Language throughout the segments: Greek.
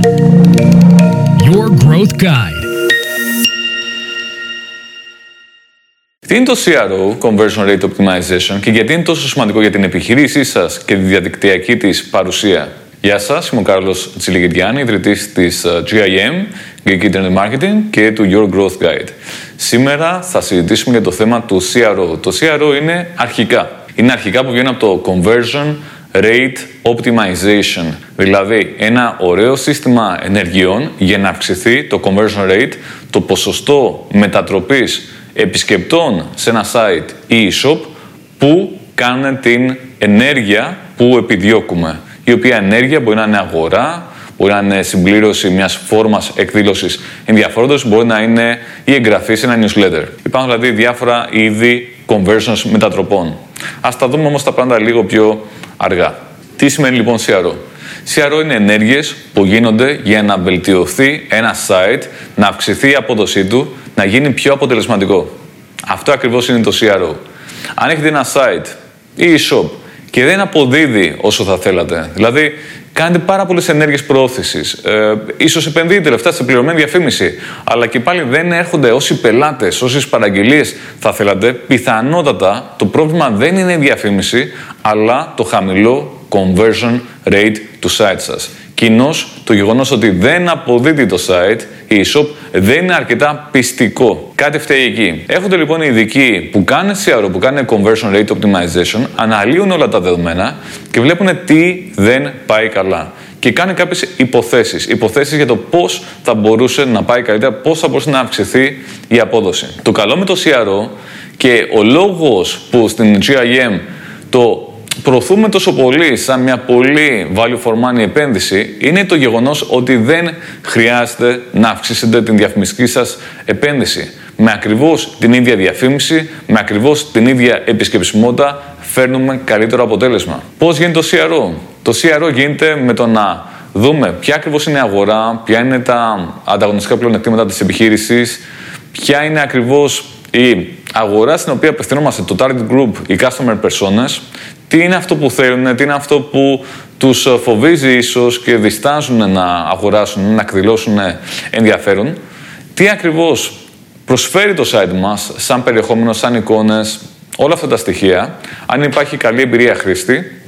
Your Growth Guide. Τι είναι το CRO, Conversion Rate Optimization, και γιατί είναι τόσο σημαντικό για την επιχειρήσή σας και τη διαδικτυακή της παρουσία; Γεια σας, είμαι ο Κάρλος Τσιλιγεντιάνη, ιδρυτής της ε, GIM, Geek Internet Marketing και του Your Growth Guide. Σήμερα θα συζητήσουμε για το θέμα του CRO. Το CRO είναι αρχικά. Είναι αρχικά που βγαίνει από το Conversion Rate Optimization, δηλαδή ένα ωραίο σύστημα ενεργειών για να αυξηθεί το conversion rate, το ποσοστό μετατροπής επισκεπτών σε ένα site ή e-shop που κάνουν την ενέργεια που επιδιώκουμε. Η οποία ενέργεια μπορεί να είναι αγορά, μπορεί να είναι συμπλήρωση μιας φόρμας εκδήλωσης ενδιαφέροντος, μπορεί να είναι η εγγραφή σε ένα newsletter. Υπάρχουν δηλαδή διάφορα είδη conversions μετατροπών. Ας τα δούμε όμως τα πράγματα λίγο πιο αργά. Τι σημαίνει λοιπόν CRO. CRO είναι ενέργειες που γίνονται για να βελτιωθεί ένα site, να αυξηθεί η απόδοσή του, να γίνει πιο αποτελεσματικό. Αυτό ακριβώς είναι το CRO. Αν έχετε ένα site ή e-shop και δεν αποδίδει όσο θα θέλατε, δηλαδή κάνετε πάρα πολλές ενέργειες προώθησης. Ε, ίσως επενδύετε λεφτά σε πληρωμένη διαφήμιση, αλλά και πάλι δεν έρχονται όσοι πελάτες, όσες παραγγελίες θα θέλατε. Πιθανότατα το πρόβλημα δεν είναι η διαφήμιση, αλλά το χαμηλό conversion rate του site σας. Κοινώ το γεγονός ότι δεν αποδίδει το site ή e-shop δεν είναι αρκετά πιστικό. Κάτι φταίει εκεί. Έχονται λοιπόν οι ειδικοί που κάνουν CRO, που κάνουν conversion rate optimization, αναλύουν όλα τα δεδομένα και βλέπουν τι δεν πάει καλά. Και κάνουν κάποιες υποθέσεις. Υποθέσεις για το πώς θα μπορούσε να πάει καλύτερα, πώς θα μπορούσε να αυξηθεί η απόδοση. Το καλό με το CRO και ο λόγος που στην GIM το προωθούμε τόσο πολύ σαν μια πολύ value for money επένδυση είναι το γεγονός ότι δεν χρειάζεται να αυξήσετε την διαφημιστική σας επένδυση. Με ακριβώς την ίδια διαφήμιση, με ακριβώς την ίδια επισκεψιμότητα φέρνουμε καλύτερο αποτέλεσμα. Πώς γίνεται το CRO? Το CRO γίνεται με το να δούμε ποια ακριβώς είναι η αγορά, ποια είναι τα ανταγωνιστικά πλεονεκτήματα της επιχείρησης, ποια είναι ακριβώς η αγορά στην οποία απευθυνόμαστε, το target group, οι customer personas, τι είναι αυτό που θέλουν, τι είναι αυτό που τους φοβίζει ίσως και διστάζουν να αγοράσουν, να εκδηλώσουν ενδιαφέρον. Τι ακριβώς προσφέρει το site μας σαν περιεχόμενο, σαν εικόνες, όλα αυτά τα στοιχεία, αν υπάρχει καλή εμπειρία χρήστη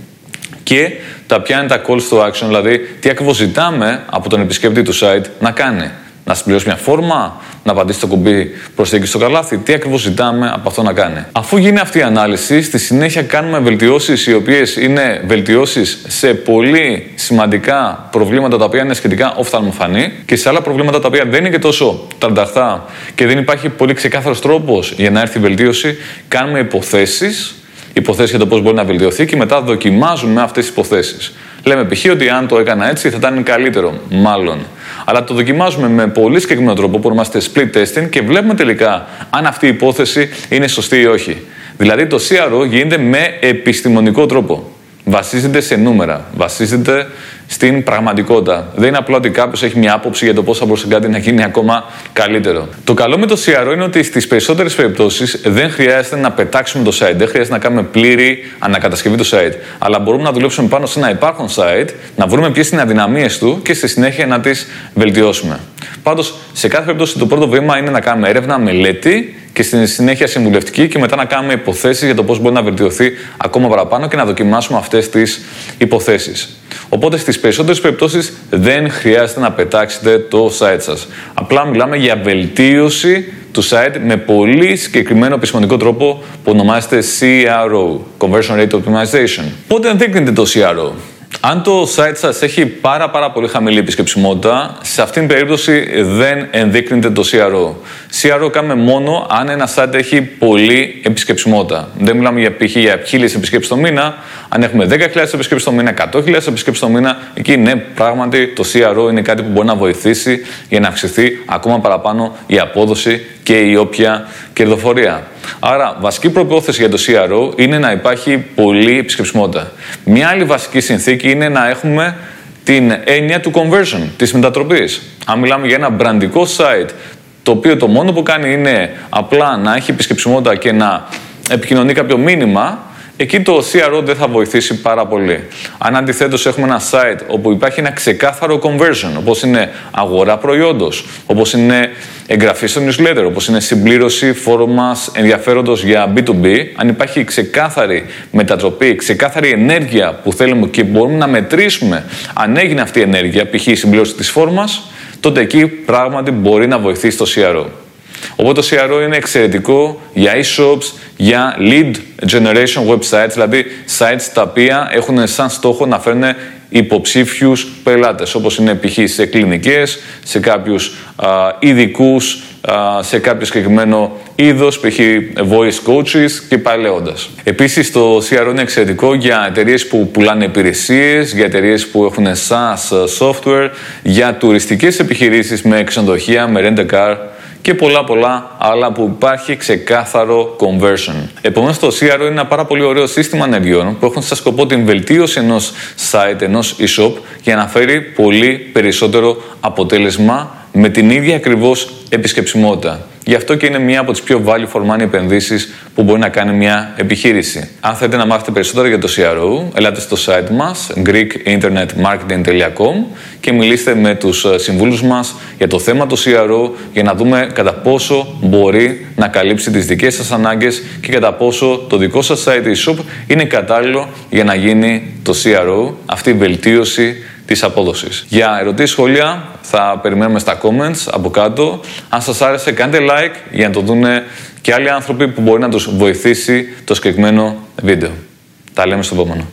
και τα ποια είναι τα calls to action, δηλαδή τι ακριβώς ζητάμε από τον επισκέπτη του site να κάνει να συμπληρώσει μια φόρμα, να απαντήσει το κουμπί προσθήκη στο καλάθι. Τι ακριβώς ζητάμε από αυτό να κάνει. Αφού γίνει αυτή η ανάλυση, στη συνέχεια κάνουμε βελτιώσεις οι οποίες είναι βελτιώσεις σε πολύ σημαντικά προβλήματα τα οποία είναι σχετικά οφθαλμοφανή και σε άλλα προβλήματα τα οποία δεν είναι και τόσο τανταχτά και δεν υπάρχει πολύ ξεκάθαρος τρόπος για να έρθει η βελτίωση, κάνουμε υποθέσεις υποθέσεις για το πώς μπορεί να βελτιωθεί και μετά δοκιμάζουμε αυτές τις υποθέσεις. Λέμε π.χ. ότι αν το έκανα έτσι θα ήταν καλύτερο, μάλλον. Αλλά το δοκιμάζουμε με πολύ συγκεκριμένο τρόπο που ονομάζεται split testing και βλέπουμε τελικά αν αυτή η υπόθεση είναι σωστή ή όχι. Δηλαδή το CRO γίνεται με επιστημονικό τρόπο. Βασίζεται σε νούμερα. Βασίζεται στην πραγματικότητα. Δεν είναι απλά ότι κάποιος έχει μια άποψη για το πώς θα μπορούσε κάτι να γίνει ακόμα καλύτερο. Το καλό με το CRO είναι ότι στις περισσότερες περιπτώσεις δεν χρειάζεται να πετάξουμε το site, δεν χρειάζεται να κάνουμε πλήρη ανακατασκευή του site. Αλλά μπορούμε να δουλέψουμε πάνω σε ένα υπάρχον site, να βρούμε ποιες είναι οι αδυναμίες του και στη συνέχεια να τις βελτιώσουμε. Πάντως, σε κάθε περίπτωση, το πρώτο βήμα είναι να κάνουμε έρευνα, μελέτη και στη συνέχεια συμβουλευτική και μετά να κάνουμε υποθέσεις για το πώς μπορεί να βελτιωθεί ακόμα παραπάνω και να δοκιμάσουμε αυτές τις υποθέσεις. Οπότε στις περισσότερες περιπτώσεις δεν χρειάζεται να πετάξετε το site σας. Απλά μιλάμε για βελτίωση του site με πολύ συγκεκριμένο επιστημονικό τρόπο που ονομάζεται CRO, Conversion Rate Optimization. Πότε ενδείκνεται το CRO. Αν το site σας έχει πάρα πάρα πολύ χαμηλή επισκεψιμότητα, σε αυτήν την περίπτωση δεν ενδείκνυται το CRO. CRO κάνουμε μόνο αν ένα site έχει πολύ επισκεψιμότητα. Δεν μιλάμε για π.χ. για χίλιες επισκέψεις το μήνα. Αν έχουμε 10.000 επισκέψεις το μήνα, 100.000 επισκέψεις το μήνα, εκεί ναι, πράγματι το CRO είναι κάτι που μπορεί να βοηθήσει για να αυξηθεί ακόμα παραπάνω η απόδοση και η όποια κερδοφορία. Άρα, βασική προπόθεση για το CRO είναι να υπάρχει πολλή επισκεψιμότητα. Μια άλλη βασική συνθήκη είναι να έχουμε την έννοια του conversion, της μετατροπής. Αν μιλάμε για ένα μπραντικό site, το οποίο το μόνο που κάνει είναι απλά να έχει επισκεψιμότητα και να επικοινωνεί κάποιο μήνυμα, εκεί το CRO δεν θα βοηθήσει πάρα πολύ. Αν αντιθέτως έχουμε ένα site όπου υπάρχει ένα ξεκάθαρο conversion, όπως είναι αγορά προϊόντος, όπως είναι εγγραφή στο newsletter, όπως είναι συμπλήρωση φόρμα ενδιαφέροντος για B2B, αν υπάρχει ξεκάθαρη μετατροπή, ξεκάθαρη ενέργεια που θέλουμε και μπορούμε να μετρήσουμε αν έγινε αυτή η ενέργεια, π.χ. η συμπλήρωση της φόρμα, τότε εκεί πράγματι μπορεί να βοηθήσει το CRO. Οπότε το CRO είναι εξαιρετικό για e-shops, για lead generation websites, δηλαδή sites τα οποία έχουν σαν στόχο να φέρουν υποψήφιους πελάτες, όπως είναι π.χ. σε κλινικές, σε κάποιους ειδικούς, σε κάποιο συγκεκριμένο είδος, π.χ. voice coaches και παλαιώντα. Επίσης, το CRO είναι εξαιρετικό για εταιρείες που πουλάνε υπηρεσίες, για εταιρείες που έχουν SaaS software, για τουριστικές επιχειρήσεις με ξενοδοχεία, με rent a car και πολλά πολλά άλλα που υπάρχει ξεκάθαρο conversion. Επομένως το CRO είναι ένα πάρα πολύ ωραίο σύστημα ενεργειών που έχουν σαν σκοπό την βελτίωση ενός site, ενός e-shop για να φέρει πολύ περισσότερο αποτέλεσμα με την ίδια ακριβώς επισκεψιμότητα. Γι' αυτό και είναι μία από τις πιο value for money επενδύσεις που μπορεί να κάνει μια επιχείρηση. Αν θέλετε να μάθετε περισσότερο για το CRO, ελάτε στο site μας greekinternetmarketing.com και μιλήστε με τους ε, συμβούλους μας για το θέμα του CRO για να δούμε κατά πόσο μπορεί να καλύψει τις δικές σας ανάγκες και κατά πόσο το δικό σας site e-shop είναι κατάλληλο για να γίνει το CRO, αυτή η βελτίωση της απόδοσης. Για ερωτήσεις σχόλια θα περιμένουμε στα comments από κάτω. Αν σας άρεσε κάντε like για να το δουν και άλλοι άνθρωποι που μπορεί να τους βοηθήσει το συγκεκριμένο βίντεο. Τα λέμε στο επόμενο.